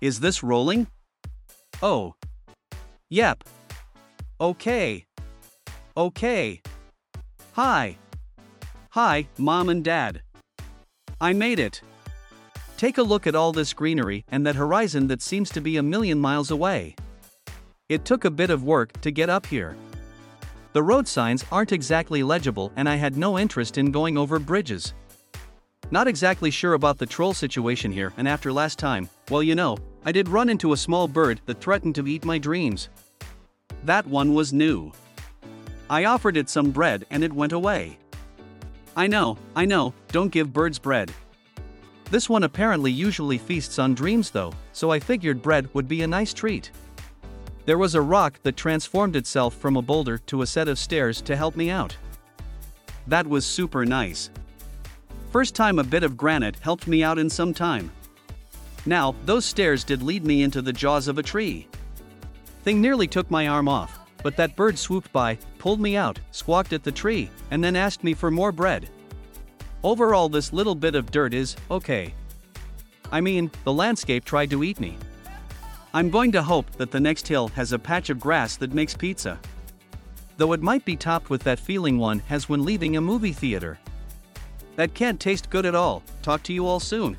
Is this rolling? Oh. Yep. Okay. Okay. Hi. Hi, Mom and Dad. I made it. Take a look at all this greenery and that horizon that seems to be a million miles away. It took a bit of work to get up here. The road signs aren't exactly legible, and I had no interest in going over bridges. Not exactly sure about the troll situation here, and after last time, well, you know, I did run into a small bird that threatened to eat my dreams. That one was new. I offered it some bread and it went away. I know, I know, don't give birds bread. This one apparently usually feasts on dreams though, so I figured bread would be a nice treat. There was a rock that transformed itself from a boulder to a set of stairs to help me out. That was super nice. First time a bit of granite helped me out in some time. Now, those stairs did lead me into the jaws of a tree. Thing nearly took my arm off, but that bird swooped by, pulled me out, squawked at the tree, and then asked me for more bread. Overall, this little bit of dirt is okay. I mean, the landscape tried to eat me. I'm going to hope that the next hill has a patch of grass that makes pizza. Though it might be topped with that feeling one has when leaving a movie theater. That can't taste good at all. Talk to you all soon.